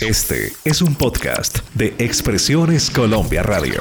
Este es un podcast de Expresiones Colombia Radio.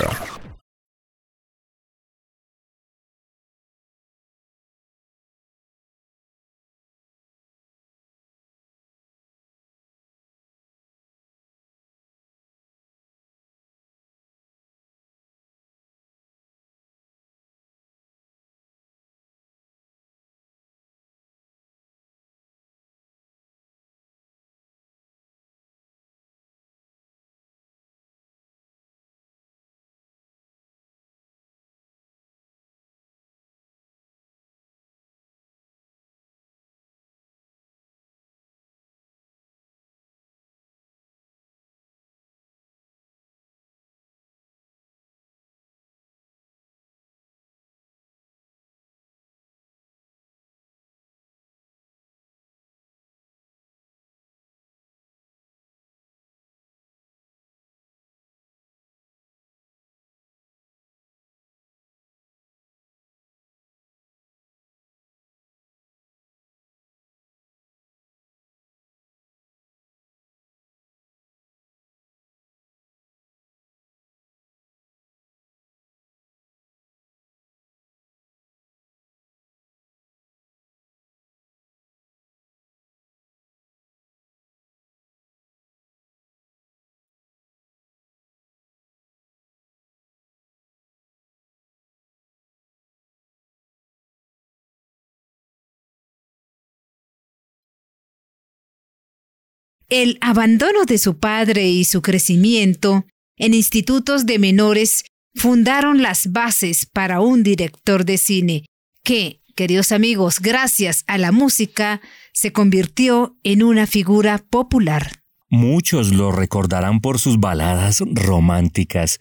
El abandono de su padre y su crecimiento en institutos de menores fundaron las bases para un director de cine que, queridos amigos, gracias a la música, se convirtió en una figura popular. Muchos lo recordarán por sus baladas románticas,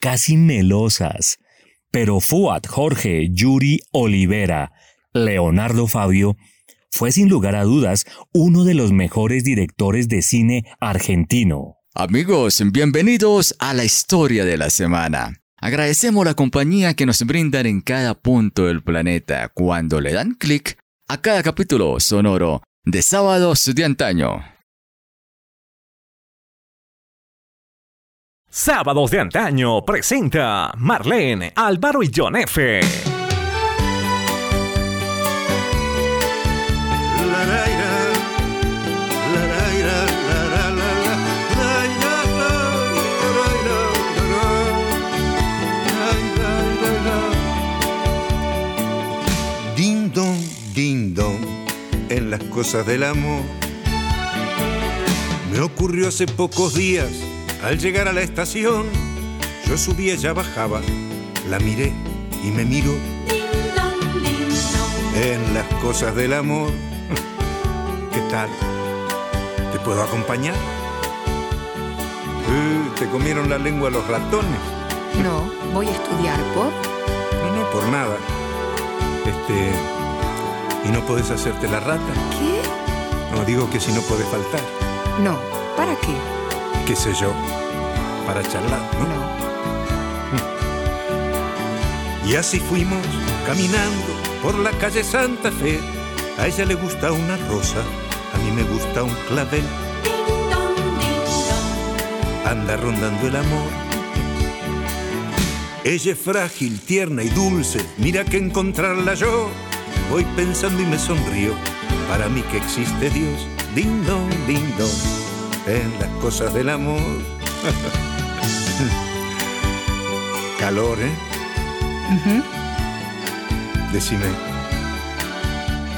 casi melosas, pero Fuad Jorge Yuri Olivera, Leonardo Fabio, fue sin lugar a dudas uno de los mejores directores de cine argentino. Amigos, bienvenidos a la historia de la semana. Agradecemos la compañía que nos brindan en cada punto del planeta cuando le dan clic a cada capítulo sonoro de Sábados de Antaño. Sábados de Antaño presenta Marlene, Álvaro y John F. en las cosas del amor. Me ocurrió hace pocos días, al llegar a la estación, yo subí, ella bajaba, la miré y me miró. En las cosas del amor, ¿qué tal? ¿Te puedo acompañar? Eh, ¿Te comieron la lengua los ratones? No, voy a estudiar por. No, no, por nada. Este, ¿Y no podés hacerte la rata? ¿Qué? No, digo que si no podés faltar. No, ¿para qué? ¿Qué sé yo? Para charlar, ¿no? No. Y así fuimos caminando por la calle Santa Fe. A ella le gusta una rosa, a mí me gusta un clavel. Anda rondando el amor. Ella es frágil, tierna y dulce, mira que encontrarla yo Voy pensando y me sonrío, para mí que existe Dios, ding dong, ding dong, en las cosas del amor. Calor, ¿eh? Decime,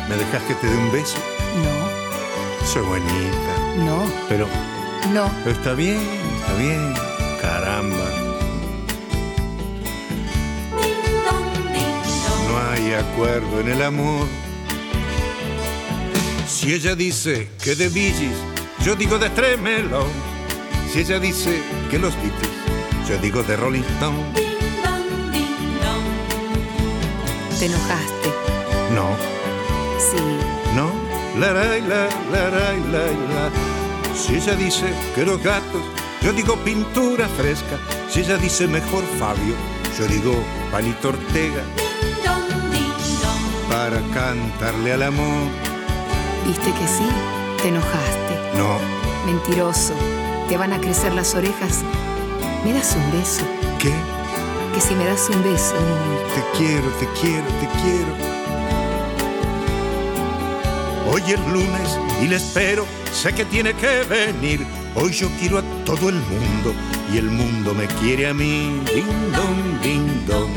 ¿me dejas que te dé un beso? No. Soy bonita. No. Pero. No. Pero está bien, está bien. Caramba. Hay acuerdo en el amor. Si ella dice que de Billys, yo digo de Tremelo. Si ella dice que los Beatles, yo digo de Rolling Stone. ¿Te enojaste? No. Sí. ¿No? La la la la la la la. Si ella dice que los gatos, yo digo pintura fresca. Si ella dice mejor Fabio, yo digo Palito Ortega para cantarle al amor. ¿Viste que sí? ¿Te enojaste? No. Mentiroso. te van a crecer las orejas, ¿me das un beso? ¿Qué? Que si me das un beso, Te quiero, te quiero, te quiero. Hoy es lunes y le espero, sé que tiene que venir. Hoy yo quiero a todo el mundo y el mundo me quiere a mí. Ding dong, ding dong.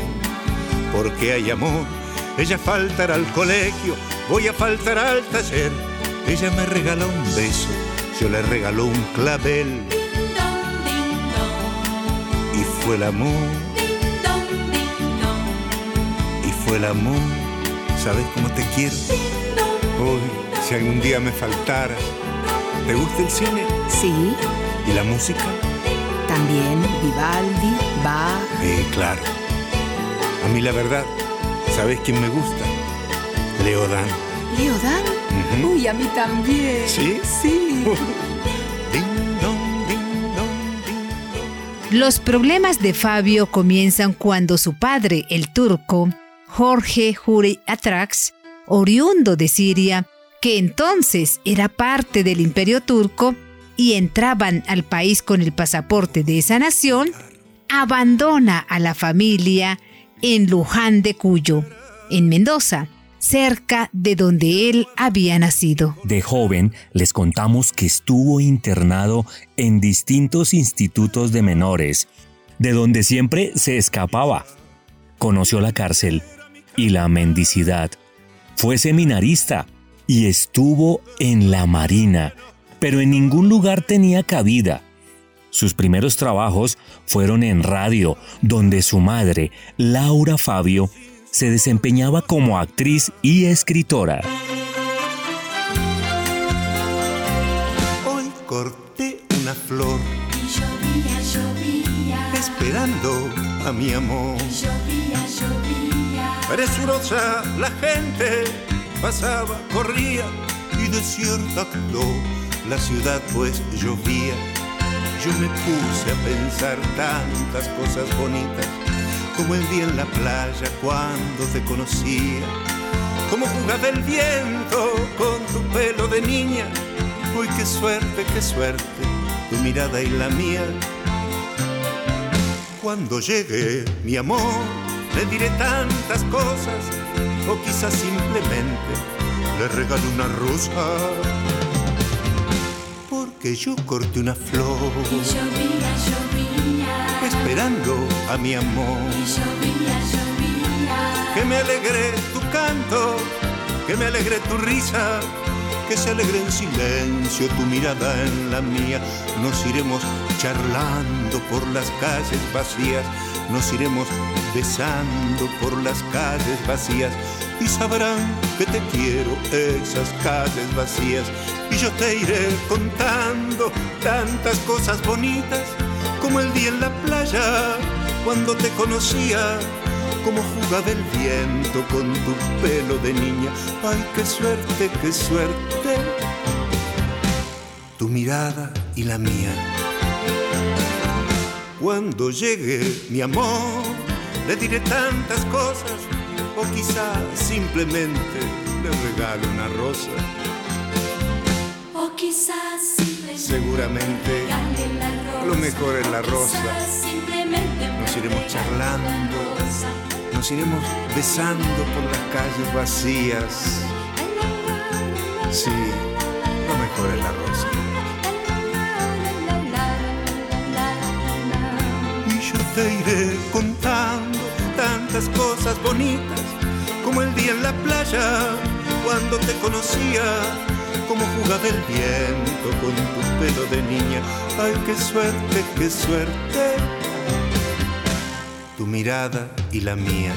Porque hay amor. Ella faltará al colegio, voy a faltar al taller. Ella me regala un beso, yo le regalo un clavel. Y fue el amor, y fue el amor. ¿Sabes cómo te quiero? Hoy, si algún día me faltaras. ¿Te gusta el cine sí, y la música? también Vivaldi, Bach. Eh, claro. A mí la verdad, ¿sabes quién me gusta? Leo Dan. Leo Dan. Ujú. Uy, a mí también. ¿Sí? Sí. Los problemas de Fabio comienzan cuando su padre, el turco, Jorge Juri Atrax, oriundo de Siria, que entonces era parte del imperio turco y entraban al país con el pasaporte de esa nación, abandona a la familia en Luján de Cuyo, en Mendoza, cerca de donde él había nacido. De joven les contamos que estuvo internado en distintos institutos de menores, de donde siempre se escapaba. Conoció la cárcel y la mendicidad. Fue seminarista y estuvo en la Marina, pero en ningún lugar tenía cabida. Sus primeros trabajos fueron en radio, donde su madre, Laura Fabio, se desempeñaba como actriz y escritora. Hoy corté una flor. Esperando a mi amor. Presurosa la gente pasaba, corría y desierta quedó la ciudad pues llovía. Yo me puse a pensar tantas cosas bonitas, como el día en la playa cuando te conocía, como jugaba el viento con tu pelo de niña. Uy, qué suerte, qué suerte, tu mirada y la mía. Cuando llegue mi amor, le diré tantas cosas, o quizás simplemente le regalo una rosa. Porque yo corté una flor, esperando a mi amor. Que me alegre tu canto, que me alegre tu risa, que se alegre en silencio tu mirada en la mía. Nos iremos charlando por las calles vacías, nos iremos besando por las calles vacías y sabrán que te quiero esas calles vacías. Y yo te iré contando tantas cosas bonitas como el día en la playa cuando te conocía como jugaba el viento con tu pelo de niña. Ay, qué suerte, qué suerte. Tu mirada y la mía. Cuando llegue mi amor, le diré tantas cosas, o quizás simplemente le regalo una rosa. O quizás simplemente Seguramente regale la rosa. lo mejor es la rosa. Nos iremos regale charlando. Nos iremos besando por las calles vacías. Sí, lo mejor es la rosa. Te iré contando tantas cosas bonitas, como el día en la playa, cuando te conocía, como jugaba el viento con tu pelo de niña. Ay, qué suerte, qué suerte, tu mirada y la mía.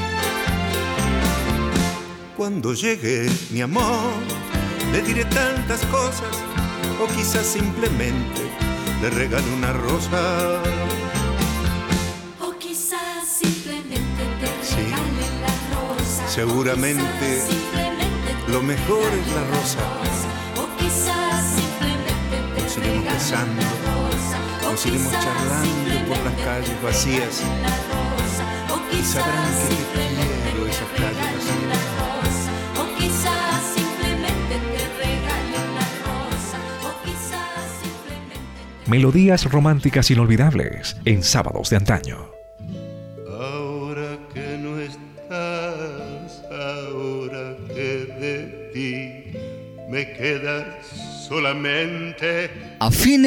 Cuando llegue mi amor, le diré tantas cosas, o quizás simplemente le regalo una rosa. Seguramente lo mejor es la rosa. O quizás simplemente te Nos iremos besando, nos iremos charlando por las calles vacías. Y sabrán que te quiero esas calles vacías. la rosa. O quizás simplemente te regale la rosa. O quizás simplemente te Melodías románticas inolvidables en sábados de antaño.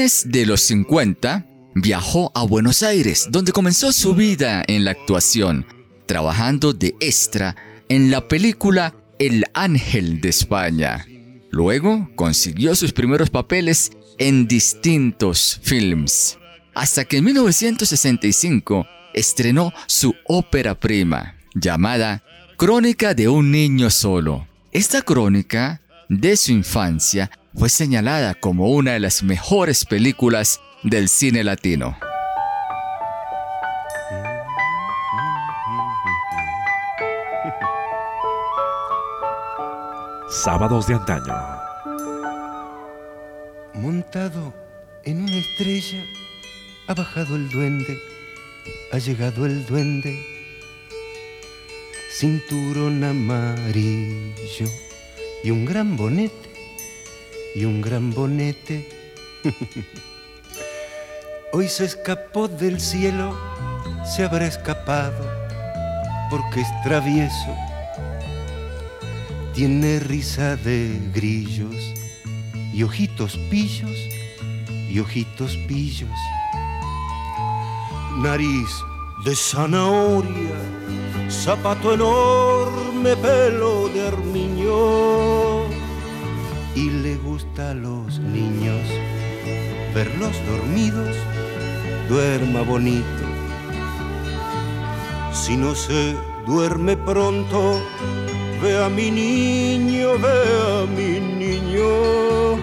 De los 50, viajó a Buenos Aires, donde comenzó su vida en la actuación, trabajando de extra en la película El Ángel de España. Luego consiguió sus primeros papeles en distintos films, hasta que en 1965 estrenó su ópera prima, llamada Crónica de un niño solo. Esta crónica de su infancia fue señalada como una de las mejores películas del cine latino. Sábados de antaño. Montado en una estrella, ha bajado el duende, ha llegado el duende, cinturón amarillo y un gran bonete, y un gran bonete. Hoy se escapó del cielo, se habrá escapado, porque es travieso, tiene risa de grillos y ojitos pillos y ojitos pillos. Nariz de zanahoria, zapato enorme, pelo de armiño. Y le gusta a los niños verlos dormidos, duerma bonito. Si no se duerme pronto, ve a mi niño, ve a mi niño.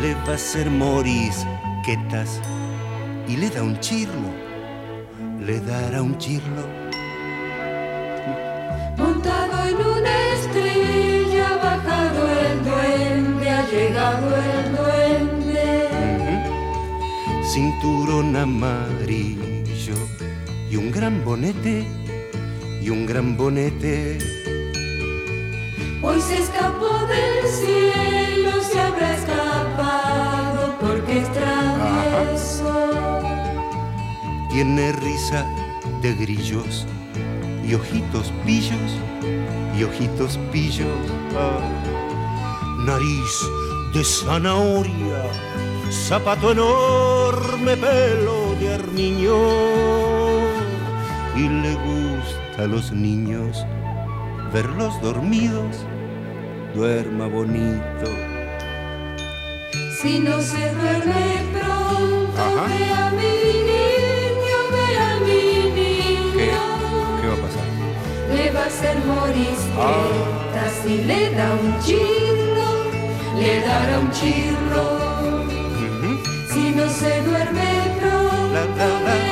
Le va a hacer morisquetas y le da un chirlo, le dará un chirlo. Llegado el duende. Cinturón amarillo y un gran bonete, y un gran bonete. Hoy se escapó del cielo, se habrá escapado porque es travieso. Tiene risa de grillos y ojitos pillos y ojitos pillos. Ah. Nariz de zanahoria, zapato enorme, pelo de armiño. Y le gusta a los niños verlos dormidos, duerma bonito. Si no se duerme pronto, Ajá. ve a mi niño, ve a mi niño. ¿Qué? ¿Qué va a pasar? Le va a hacer morisquetas y le da un chirro, le dará un chirro. Si no se duerme pronto, La, la, la,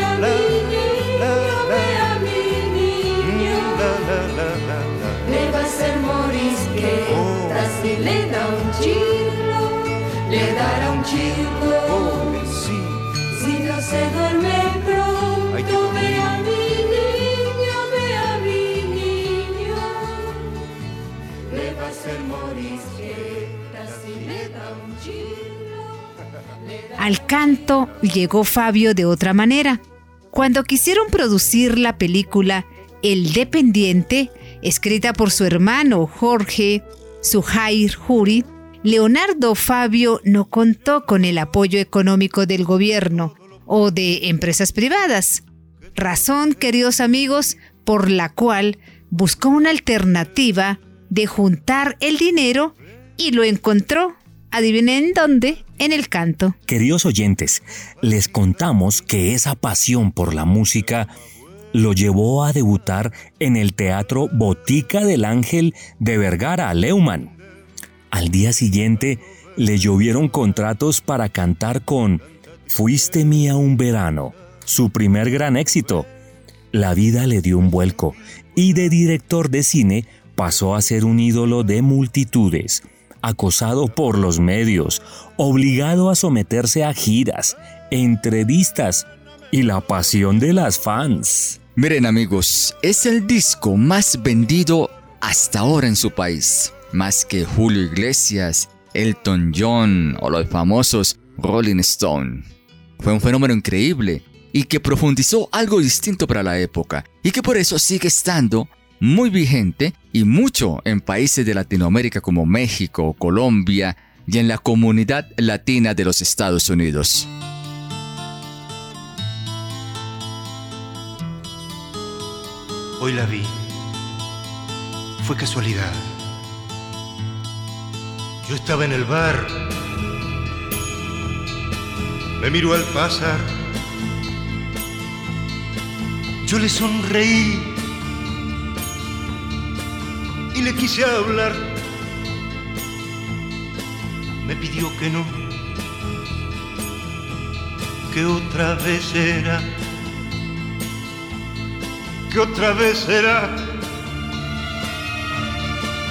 Al canto llegó Fabio de otra manera. Cuando quisieron producir la película El Dependiente, escrita por su hermano Jorge Sujair Juri, Leonardo Fabio no contó con el apoyo económico del gobierno o de empresas privadas. Razón, queridos amigos, por la cual buscó una alternativa de juntar el dinero y lo encontró. Adivinen dónde, en el canto. Queridos oyentes, les contamos que esa pasión por la música lo llevó a debutar en el Teatro Botica del Ángel de Vergara, Leumann. Al día siguiente le llovieron contratos para cantar con Fuiste mía un verano, su primer gran éxito. La vida le dio un vuelco y de director de cine pasó a ser un ídolo de multitudes, acosado por los medios, obligado a someterse a giras, entrevistas y la pasión de las fans. Miren amigos, es el disco más vendido hasta ahora en su país. Más que Julio Iglesias, Elton John o los famosos Rolling Stone. Fue un fenómeno increíble y que profundizó algo distinto para la época y que por eso sigue estando muy vigente y mucho en países de Latinoamérica como México, Colombia y en la comunidad latina de los Estados Unidos. Hoy la vi. Fue casualidad. Yo estaba en el bar. Me miró al pasar. Yo le sonreí y le quise hablar. Me pidió que no, que otra vez era, que otra vez era,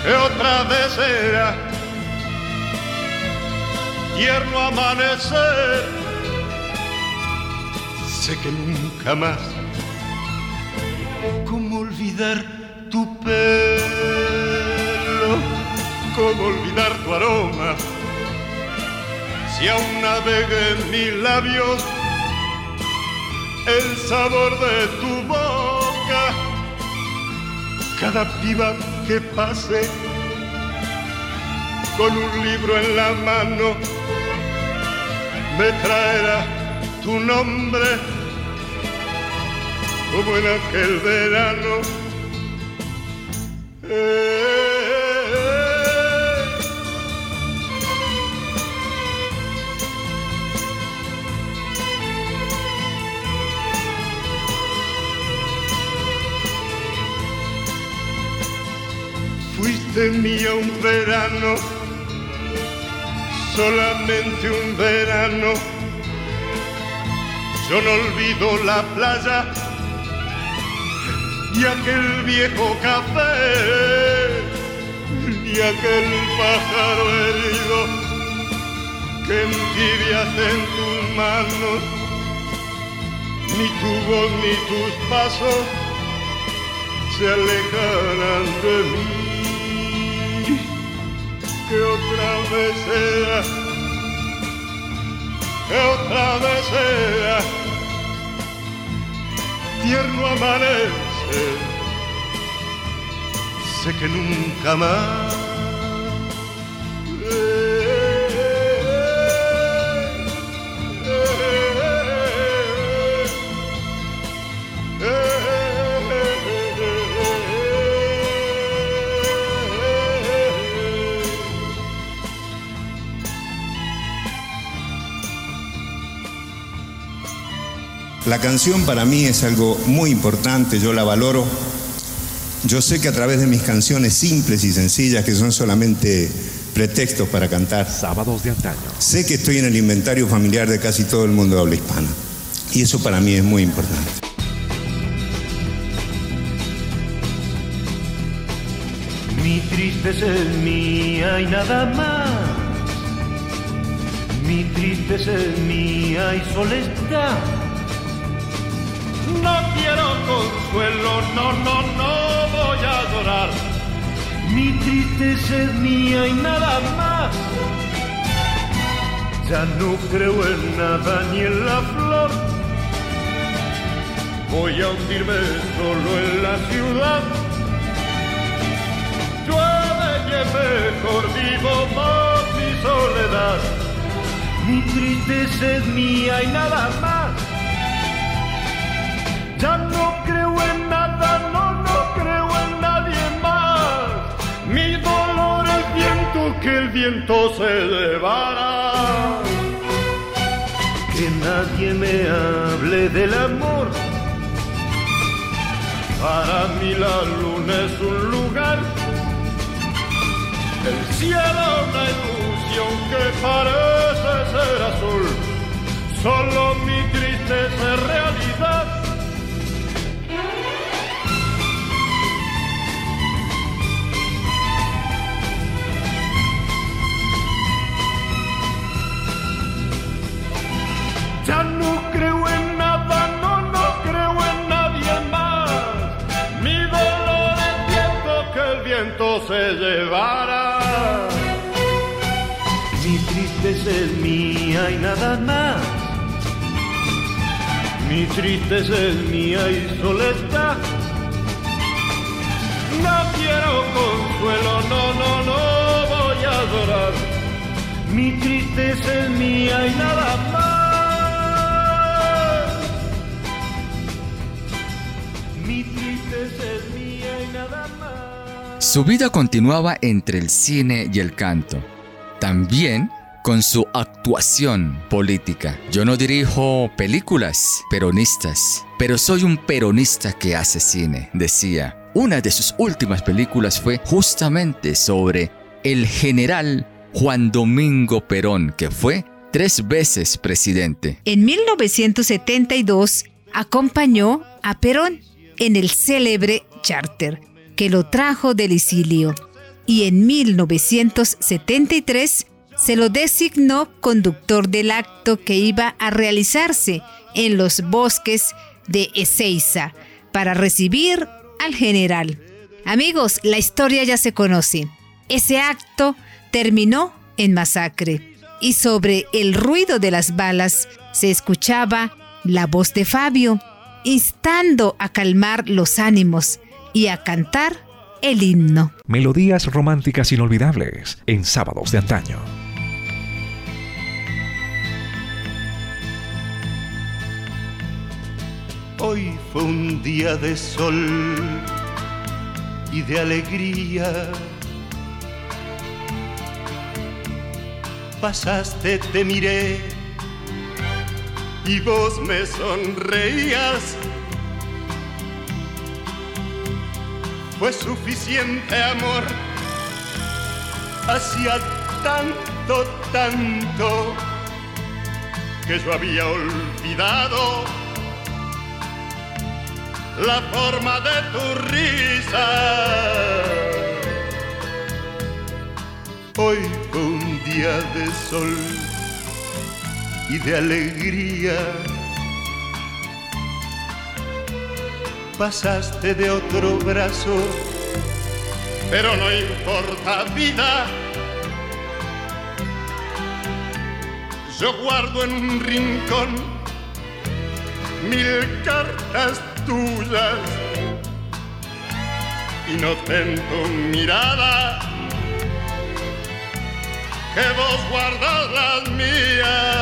que otra vez era. Tierno amanecer, sé que nunca más, ¿cómo olvidar tu pelo? ¿Cómo olvidar tu aroma? Si aún navega en mis labios el sabor de tu boca, cada piba que pase con un libro en la mano me traerá tu nombre como en aquel verano. Eh, Fuiste mía un verano, solamente un verano. Yo no olvido la playa y aquel viejo café y aquel pájaro herido que entibias en tus manos. Ni tu voz ni tus pasos se alejarán de mí. Que otra vez sea, que otra vez sea, tierno amanece, sé que nunca más. La canción para mí es algo muy importante, yo la valoro. Yo sé que a través de mis canciones simples y sencillas, que son solamente pretextos para cantar, Sábados de antaño. sé que estoy en el inventario familiar de casi todo el mundo de habla hispana. Y eso para mí es muy importante. Mi tristeza es mía y nada más. Mi tristeza es mía y solo está. No quiero consuelo, no, no, no voy a llorar. Mi tristeza es mía y nada más. Ya no creo en nada ni en la flor. Voy a hundirme solo en la ciudad. Llueve es mejor vivo más mi soledad. Mi tristeza es mía y nada más. Que el viento se llevará. Que nadie me hable del amor. Para mí la luna es un lugar. El cielo una ilusión que parece ser azul. Solo mi tristeza es realidad. Se llevará. Mi tristeza es mía y nada más. Mi tristeza es mía y soledad. No quiero consuelo, no, no, no voy a adorar. Mi tristeza es mía y nada más. Su vida continuaba entre el cine y el canto. También con su actuación política. Yo no dirijo películas peronistas, pero soy un peronista que hace cine, decía. Una de sus últimas películas fue justamente sobre el general Juan Domingo Perón, que fue tres veces presidente. En 1972 acompañó a Perón en el célebre charter que lo trajo del exilio y en 1973 se lo designó conductor del acto que iba a realizarse en los bosques de Ezeiza para recibir al general. Amigos, la historia ya se conoce. Ese acto terminó en masacre y sobre el ruido de las balas se escuchaba la voz de Fabio, instando a calmar los ánimos y a cantar el himno. Melodías románticas inolvidables en sábados de antaño. Hoy fue un día de sol y de alegría. Pasaste, te miré y vos me sonreías. Fue suficiente amor, hacía tanto, tanto que yo había olvidado la forma de tu risa. Hoy fue un día de sol y de alegría. Pasaste de otro brazo, pero no importa vida. Yo guardo en un rincón mil cartas tuyas y noté en tu mirada que vos guardas las mías.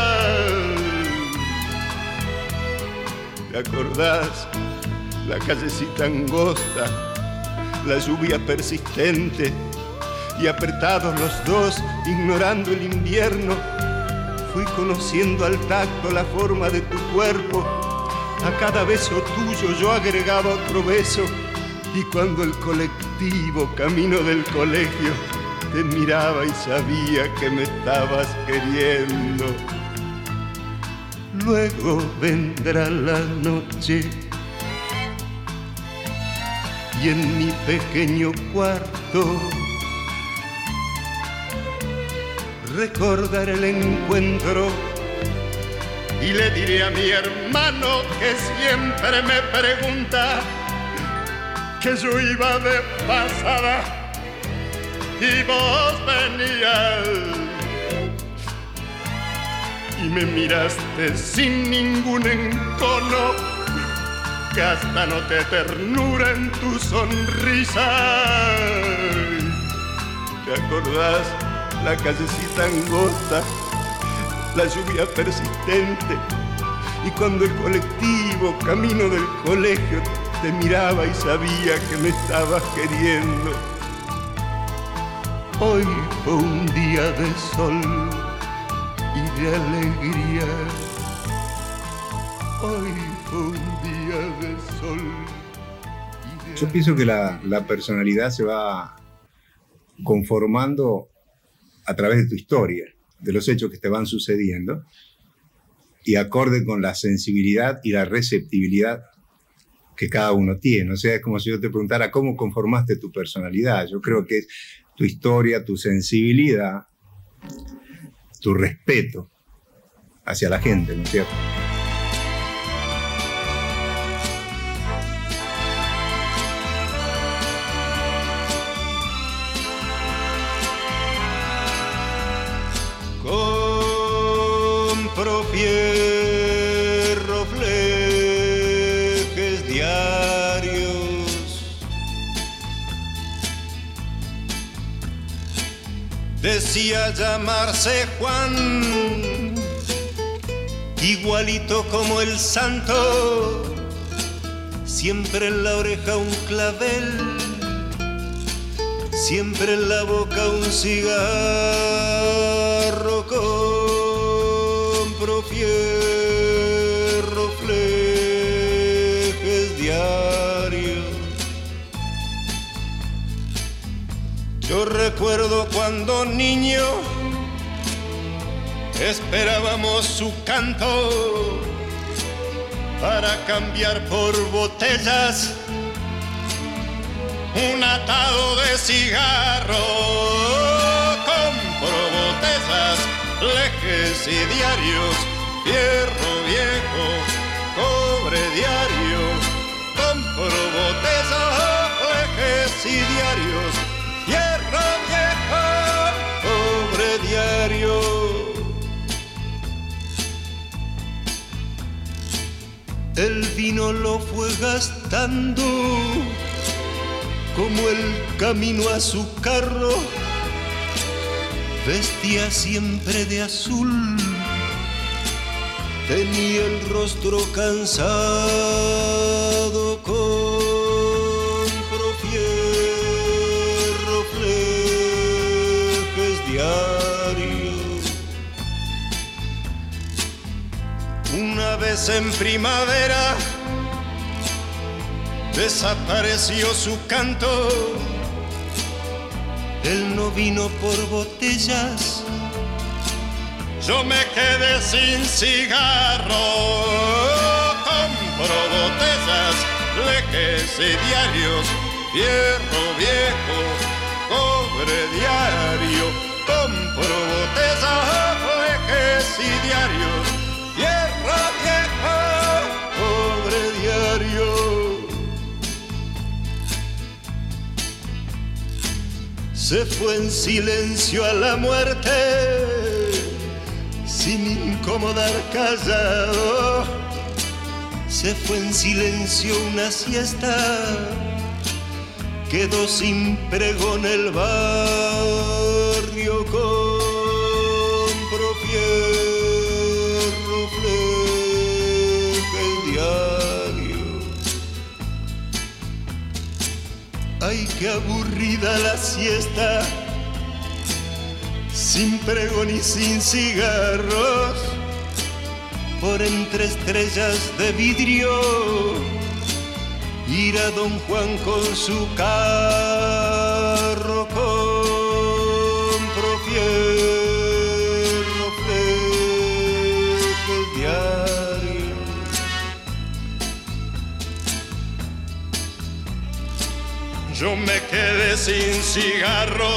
¿Te acordás? La callecita angosta, la lluvia persistente y apretados los dos, ignorando el invierno, fui conociendo al tacto la forma de tu cuerpo a cada beso tuyo yo agregaba otro beso y cuando el colectivo camino del colegio te miraba y sabía que me estabas queriendo. Luego vendrá la noche y en mi pequeño cuarto. Recordar el encuentro y le diré a mi hermano que siempre me pregunta que yo iba de pasada y vos venías. Y me miraste sin ningún encono que hasta noté ternura en tu sonrisa. ¿Te acordás la callecita angosta? la lluvia persistente. Y cuando el colectivo, camino del colegio, te miraba y sabía que me estabas queriendo. Hoy fue un día de sol y de alegría. Hoy Yo pienso que la, la personalidad se va conformando a través de tu historia, de los hechos que te van sucediendo, y acorde con la sensibilidad y la receptibilidad que cada uno tiene. O sea, es como si yo te preguntara cómo conformaste tu personalidad. Yo creo que es tu historia, tu sensibilidad, tu respeto hacia la gente, ¿no es cierto? Llamarse Juan, igualito como el santo, siempre en la oreja un clavel, siempre en la boca un cigarro, compro fierro, Recuerdo cuando niño esperábamos su canto para cambiar por botellas un atado de cigarro. Compro botellas, lejes y diarios, fierro viejo, cobre diario. Compro botellas, lejes y diarios, cobre diario. El vino lo fue gastando como el camino a su carro. Vestía siempre de azul, tenía el rostro cansado, compro vez en primavera desapareció su canto. Él no vino por botellas. Yo me quedé sin cigarro. Compro botellas, leques y diarios, fierro viejo, cobre diario. Compro botellas, leques y diarios, se fue en silencio a la muerte, sin incomodar callado. Se fue en silencio una siesta, quedó sin pregón el barrio, qué aburrida la siesta, sin pregón y sin cigarros, por entre estrellas de vidrio, ir a don Juan con su carro, sin cigarro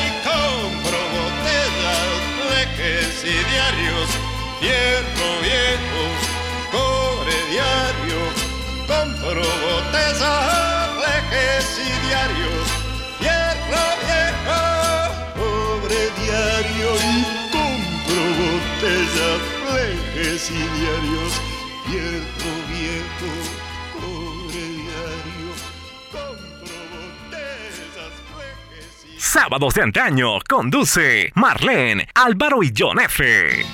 y compro botellas, leques y diarios, fierro viejo, cobre diario. Compro botellas, leques y diarios, fierro viejo, cobre diario. Y compro botellas, leques y diarios, Sábados de antaño conduce Marlene, Álvaro y John F.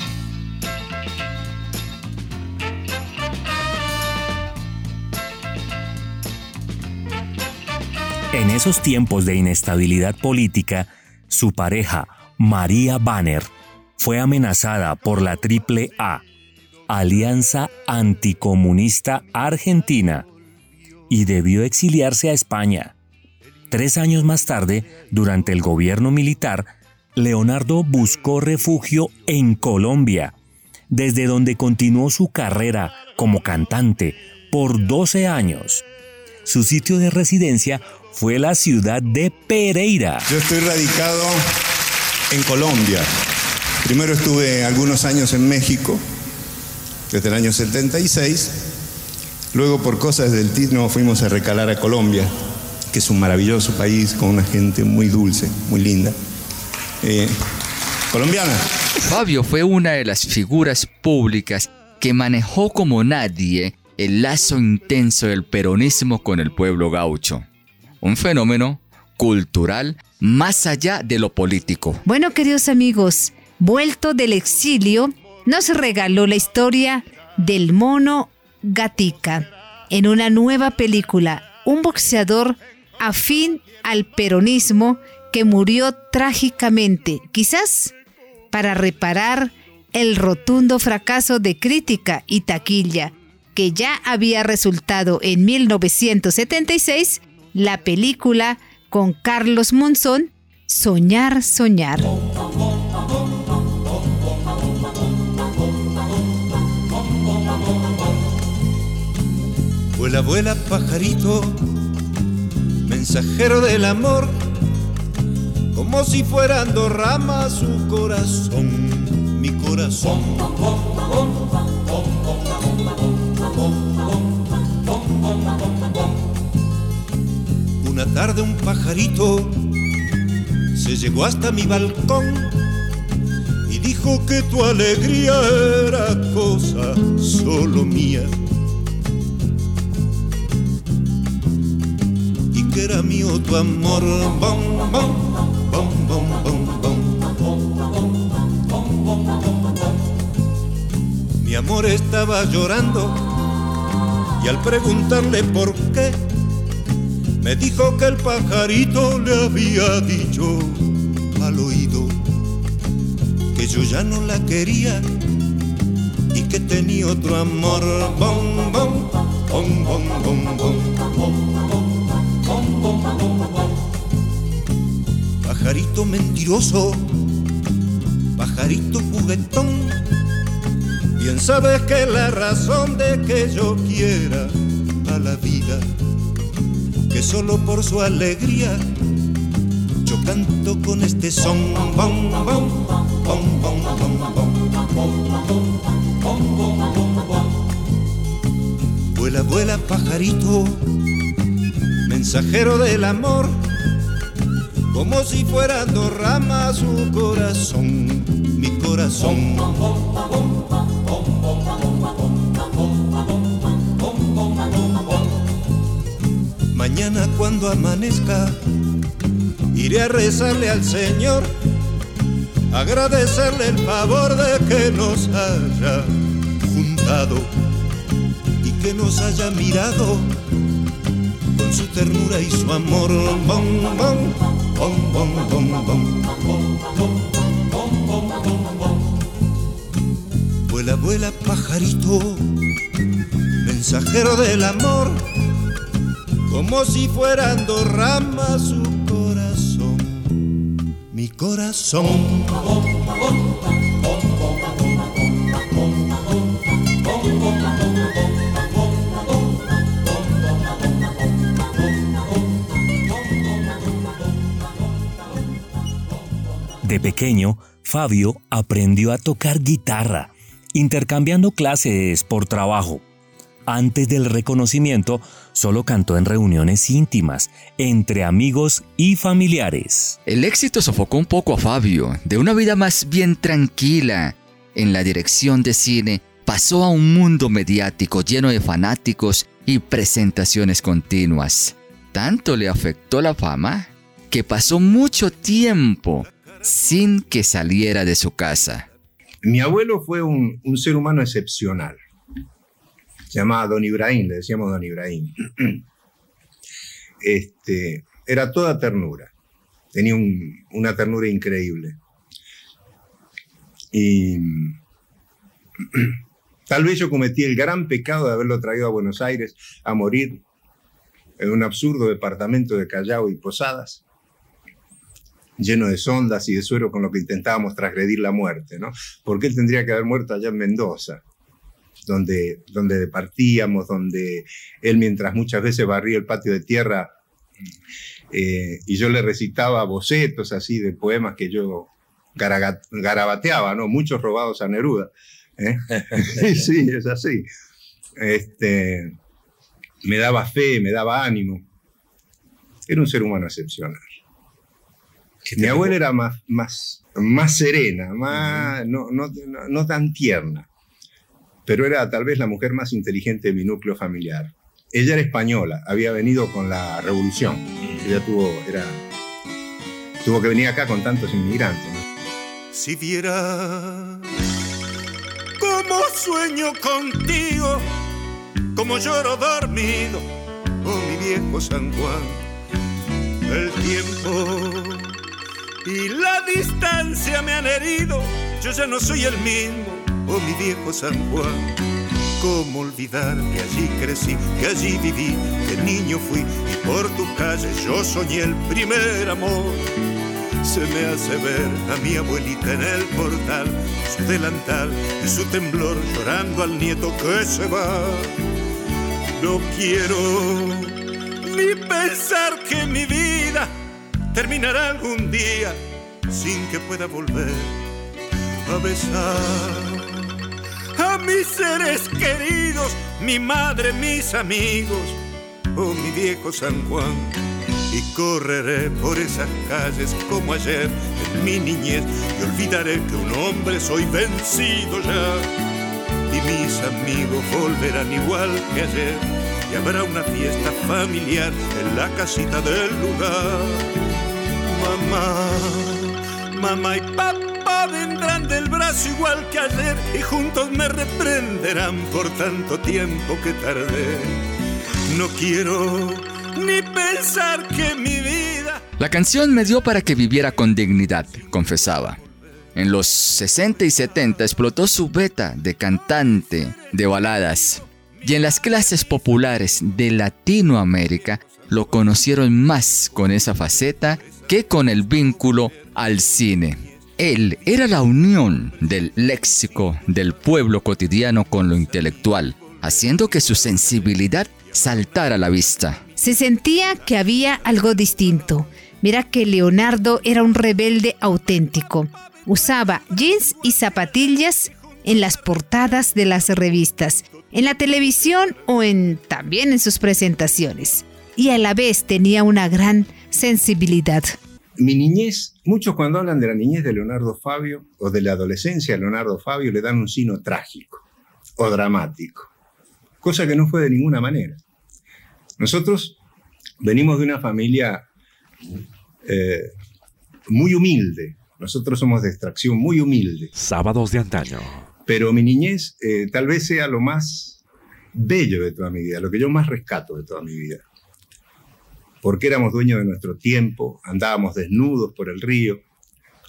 En esos tiempos de inestabilidad política, su pareja, María Banner, fue amenazada por la Triple A, Alianza Anticomunista Argentina, y debió exiliarse a España. Tres años más tarde, durante el gobierno militar, Leonardo buscó refugio en Colombia, desde donde continuó su carrera como cantante por 12 años. Su sitio de residencia fue la ciudad de Pereira. Yo estoy radicado en Colombia. Primero estuve algunos años en México, desde el año 76. Luego por cosas del TIR fuimos a recalar a Colombia, que es un maravilloso país con una gente muy dulce, muy linda. Eh, colombiana. Fabio fue una de las figuras públicas que manejó como nadie el lazo intenso del peronismo con el pueblo gaucho. Un fenómeno cultural más allá de lo político. Bueno, queridos amigos, vuelto del exilio, nos regaló la historia del mono Gatica en una nueva película, un boxeador afín al peronismo que murió trágicamente, quizás para reparar el rotundo fracaso de crítica y taquilla que ya había resultado en 1976 la película con Carlos Monzón, Soñar, Soñar. Vuela, vuela, pajarito, mensajero del amor, como si fueran dos ramas su corazón, mi corazón. Una tarde un pajarito se llegó hasta mi balcón y dijo que tu alegría era cosa solo mía. Que era mío tu amor, bom, bom, bom, bom, bom, bom. Mi amor estaba llorando y al preguntarle por qué, me dijo que el pajarito le había dicho al oído que yo ya no la quería y que tenía otro amor. Bom, bom, bom, bom, bom, bom. Pajarito mentiroso, pajarito juguetón, bien sabes que la razón de que yo quiera a la vida que solo por su alegría yo canto con este son. Bom, bom, bom, bom, bom, bom. Vuela, vuela, pajarito, mensajero del amor, como si fueran dos ramas su corazón, mi corazón. Mañana cuando amanezca, iré a rezarle al Señor, agradecerle el favor de que nos haya juntado y que nos haya mirado con su ternura y su amor. Bom, bom, bom, bom, bom, bom. Vuela, vuela, pajarito, mensajero del amor como si fueran dos ramas su corazón, mi corazón. Pequeño, Fabio aprendió a tocar guitarra, intercambiando clases por trabajo. Antes del reconocimiento, solo cantó en reuniones íntimas, entre amigos y familiares. El éxito sofocó un poco a Fabio. De una vida más bien tranquila en la dirección de cine, pasó a un mundo mediático lleno de fanáticos y presentaciones continuas. Tanto le afectó la fama que pasó mucho tiempo sin que saliera de su casa. Mi abuelo fue un, ser humano excepcional. Se llamaba Don Ibrahim, le decíamos Don Ibrahim. Este, era toda ternura. Tenía un- una ternura increíble. Y tal vez yo cometí el gran pecado de haberlo traído a Buenos Aires a morir en un absurdo departamento de Callao y Posadas, lleno de sondas y de suero con lo que intentábamos transgredir la muerte, ¿no? Porque él tendría que haber muerto allá en Mendoza, donde, donde departíamos, donde él mientras muchas veces barría el patio de tierra eh, y yo le recitaba bocetos así de poemas que yo garabateaba, ¿no? Muchos robados a Neruda. ¿eh? sí, es así. Este, me daba fe, me daba ánimo. Era un ser humano excepcional. Mi abuela era más, más, más serena, más, no, no, no- no tan tierna, pero era tal vez la mujer más inteligente de mi núcleo familiar. Ella era española, había venido con la revolución. Ella tuvo, era tuvo que venir acá con tantos inmigrantes. Si viera cómo sueño contigo, como lloro dormido, oh mi viejo San Juan, el tiempo y la distancia me han herido, yo ya no soy el mismo, oh mi viejo San Juan. ¿Cómo olvidar que allí crecí, que allí viví, que niño fui y por tus calles yo soñé el primer amor? Se me hace ver a mi abuelita en el portal, su delantal y su temblor llorando al nieto que se va. No quiero ni pensar que mi vida terminará algún día sin que pueda volver a besar a mis seres queridos, mi madre, mis amigos, oh mi viejo San Juan. Y correré por esas calles como ayer en mi niñez y olvidaré que un hombre soy vencido ya. Y mis amigos volverán igual que ayer y habrá una fiesta familiar en la casita del lugar. Mamá, mamá y papá vendrán del brazo igual que ayer y juntos me reprenderán por tanto tiempo que tardé. No quiero ni pensar que mi vida La canción me dio para que viviera con dignidad, confesaba. En los 60 y 70 explotó su beta de cantante de baladas. Y en las clases populares de Latinoamérica lo conocieron más con esa faceta que con el vínculo al cine. Él era la unión del léxico del pueblo cotidiano con lo intelectual, haciendo que su sensibilidad saltara a la vista. Se sentía que había algo distinto. Mira que Leonardo era un rebelde auténtico. Usaba jeans y zapatillas en las portadas de las revistas, en la televisión o en también en sus presentaciones. Y a la vez tenía una gran sensibilidad. Mi niñez, muchos cuando hablan de la niñez de Leonardo Fabio o de la adolescencia de Leonardo Fabio le dan un sino trágico o dramático, cosa que no fue de ninguna manera. Nosotros venimos de una familia eh, muy humilde, nosotros somos de extracción muy humilde, Sábados de antaño. Pero mi niñez eh, tal vez sea lo más bello de toda mi vida, lo que yo más rescato de toda mi vida. Porque éramos dueños de nuestro tiempo, andábamos desnudos por el río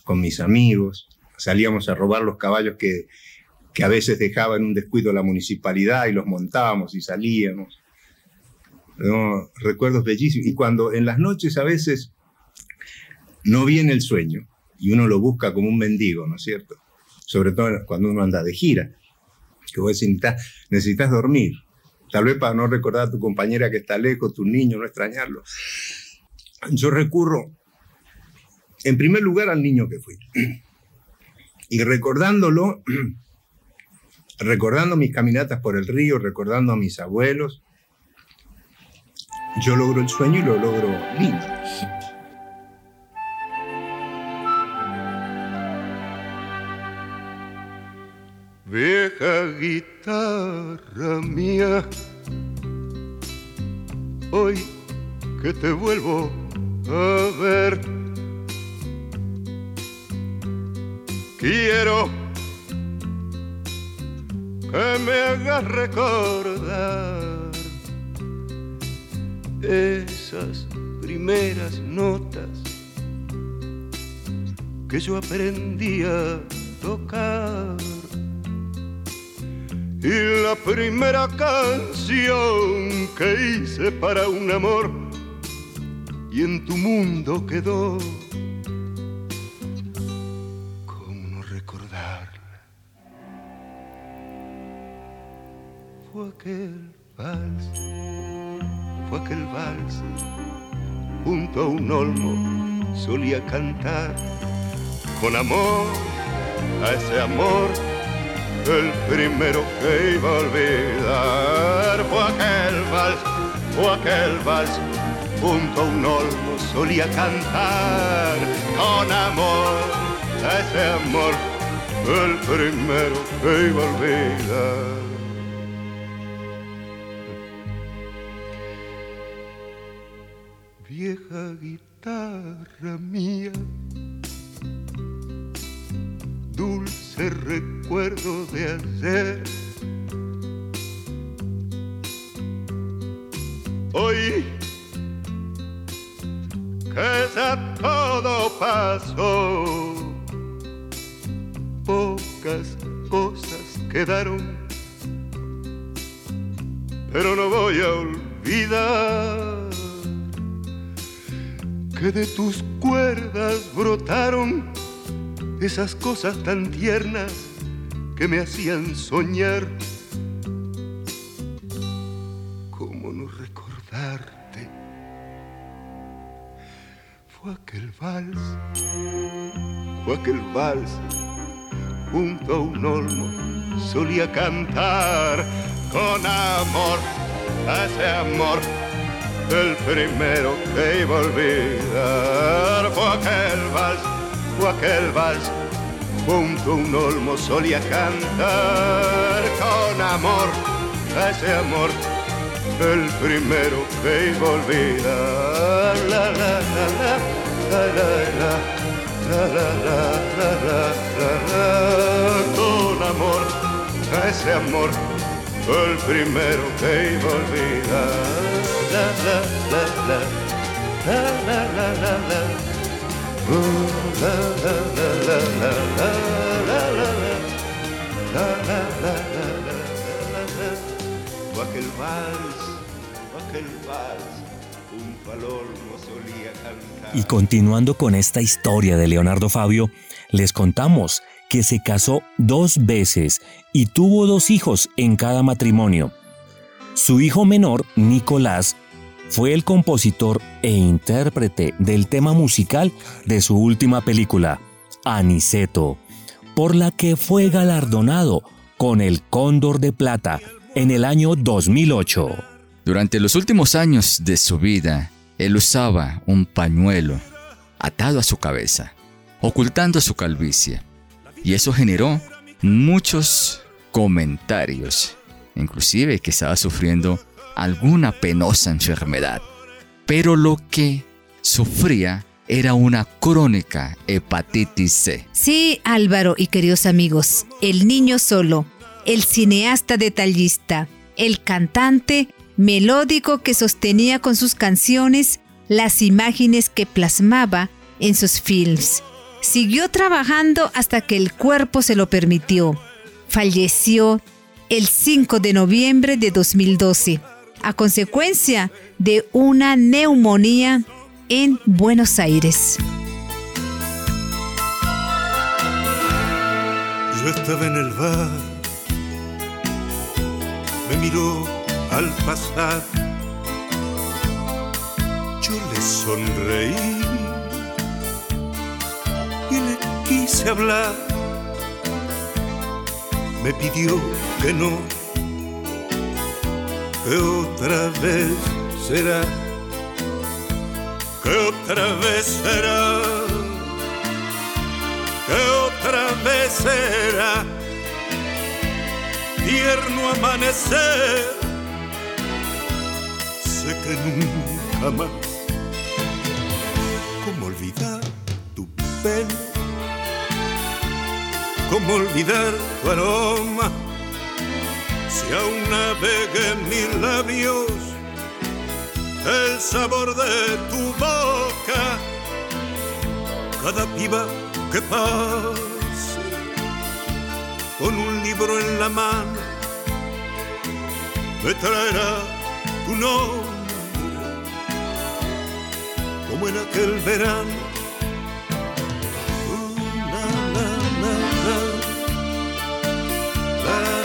con mis amigos, salíamos a robar los caballos que, que a veces dejaba en un descuido la municipalidad y los montábamos y salíamos. Recuerdos bellísimos. Y cuando en las noches a veces no viene el sueño y uno lo busca como un mendigo, ¿no es cierto? Sobre todo cuando uno anda de gira, que vos necesitas, necesitas dormir. Tal vez para no recordar a tu compañera que está lejos, tu niño, no extrañarlo. Yo recurro, en primer lugar, al niño que fui. Y recordándolo, recordando mis caminatas por el río, recordando a mis abuelos, yo logro el sueño y lo logro lindo. Vieja guitarra mía, hoy que te vuelvo a ver, quiero que me hagas recordar esas primeras notas que yo aprendí a tocar. Y la primera canción que hice para un amor y en tu mundo quedó. ¿Cómo no recordarla? Fue aquel vals, fue aquel vals, junto a un olmo solía cantar con amor a ese amor el primero que iba a olvidar fue aquel vals, fue aquel vals, junto a un olmo solía cantar con amor, ese amor, el primero que iba a olvidar. Vieja guitarra mía, recuerdo de ayer. Hoy que ya todo pasó, pocas cosas quedaron, pero no voy a olvidar que de tus cuerdas brotaron esas cosas tan tiernas que me hacían soñar. ¿Cómo no recordarte? Fue aquel vals, fue aquel vals junto a un olmo solía cantar con amor, ese amor el primero que iba a olvidar fue aquel vals, fue aquel vals. Junto a un olmo solía cantar con amor, ese amor, el primero que iba a olvidar. La, la, la, con amor, ese amor, el primero que iba a olvidar. la, la, la, la, la, la, la. Y continuando con esta historia de Leonardo Fabio, les contamos que se casó dos veces y tuvo dos hijos en cada matrimonio. Su hijo menor, Nicolás, fue el compositor e intérprete del tema musical de su última película, Aniceto, por la que fue galardonado con el Cóndor de Plata en el año 2008. Durante los últimos años de su vida, él usaba un pañuelo atado a su cabeza, ocultando su calvicie. Y eso generó muchos comentarios, inclusive que estaba sufriendo alguna penosa enfermedad. Pero lo que sufría era una crónica hepatitis C. Sí, Álvaro y queridos amigos, el niño solo, el cineasta detallista, el cantante melódico que sostenía con sus canciones las imágenes que plasmaba en sus films. Siguió trabajando hasta que el cuerpo se lo permitió. Falleció el 5 de noviembre de 2012 a consecuencia de una neumonía en Buenos Aires. Yo estaba en el bar, me miró al pasar, yo le sonreí y le quise hablar, me pidió que no, otra vez será, que otra vez será que otra vez será tierno amanecer. Sé que nunca más, ¿cómo olvidar tu pelo? ¿Cómo olvidar tu aroma? Si aún navega en mis labios el sabor de tu boca cada piba que pase con un libro en la mano me traerá tu nombre como en aquel verano. Uh, la, la,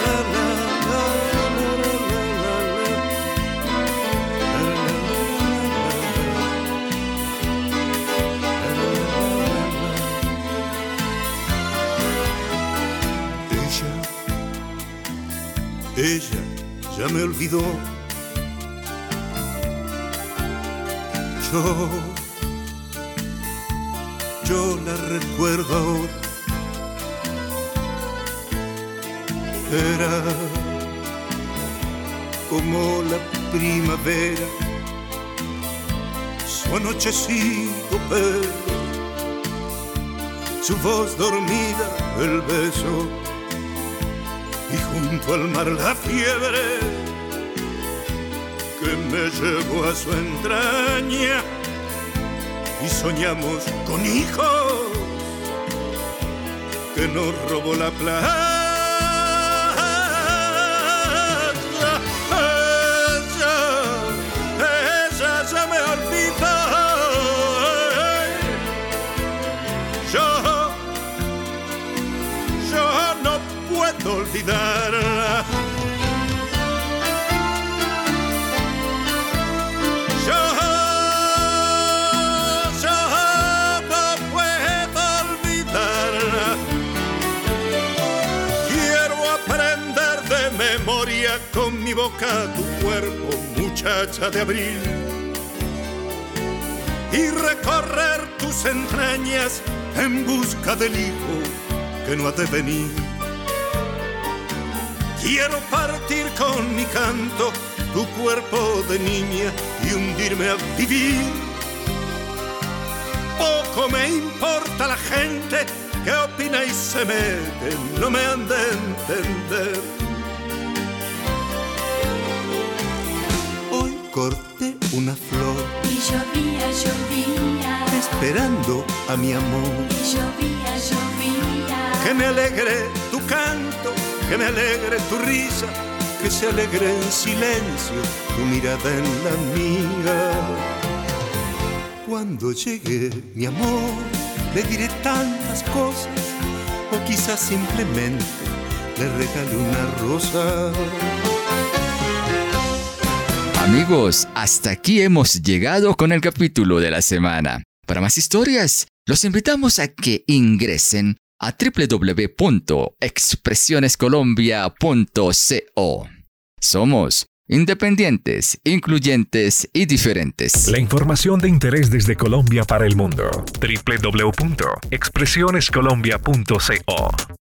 Yo, yo la recuerdo ahora. Era como la primavera, su anochecido pelo, su voz dormida, el beso. Y junto al mar la fiebre que me llevó a su entraña y soñamos con hijos que nos robó la playa. Ella, ella ya me olvidó. Yo, yo no puedo olvidarla. Memoria con mi boca tu cuerpo, muchacha de abril. Y recorrer tus entrañas en busca del hijo que no ha de venir. Quiero partir con mi canto tu cuerpo de niña y hundirme a vivir. Poco me importa la gente que opina y se mete, no me han de entender. Corté una flor Y llovía, llovía, esperando a mi amor. y llovía, llovía. Que me alegre tu canto, que me alegre tu risa, que se alegre en silencio tu mirada en la mía. Cuando llegue mi amor, le diré tantas cosas, o quizás simplemente le regale una rosa. Amigos, hasta aquí hemos llegado con el capítulo de la semana. Para más historias, los invitamos a que ingresen a www.expresionescolombia.co. Somos independientes, incluyentes y diferentes. La información de interés desde Colombia para el mundo. www.expresionescolombia.co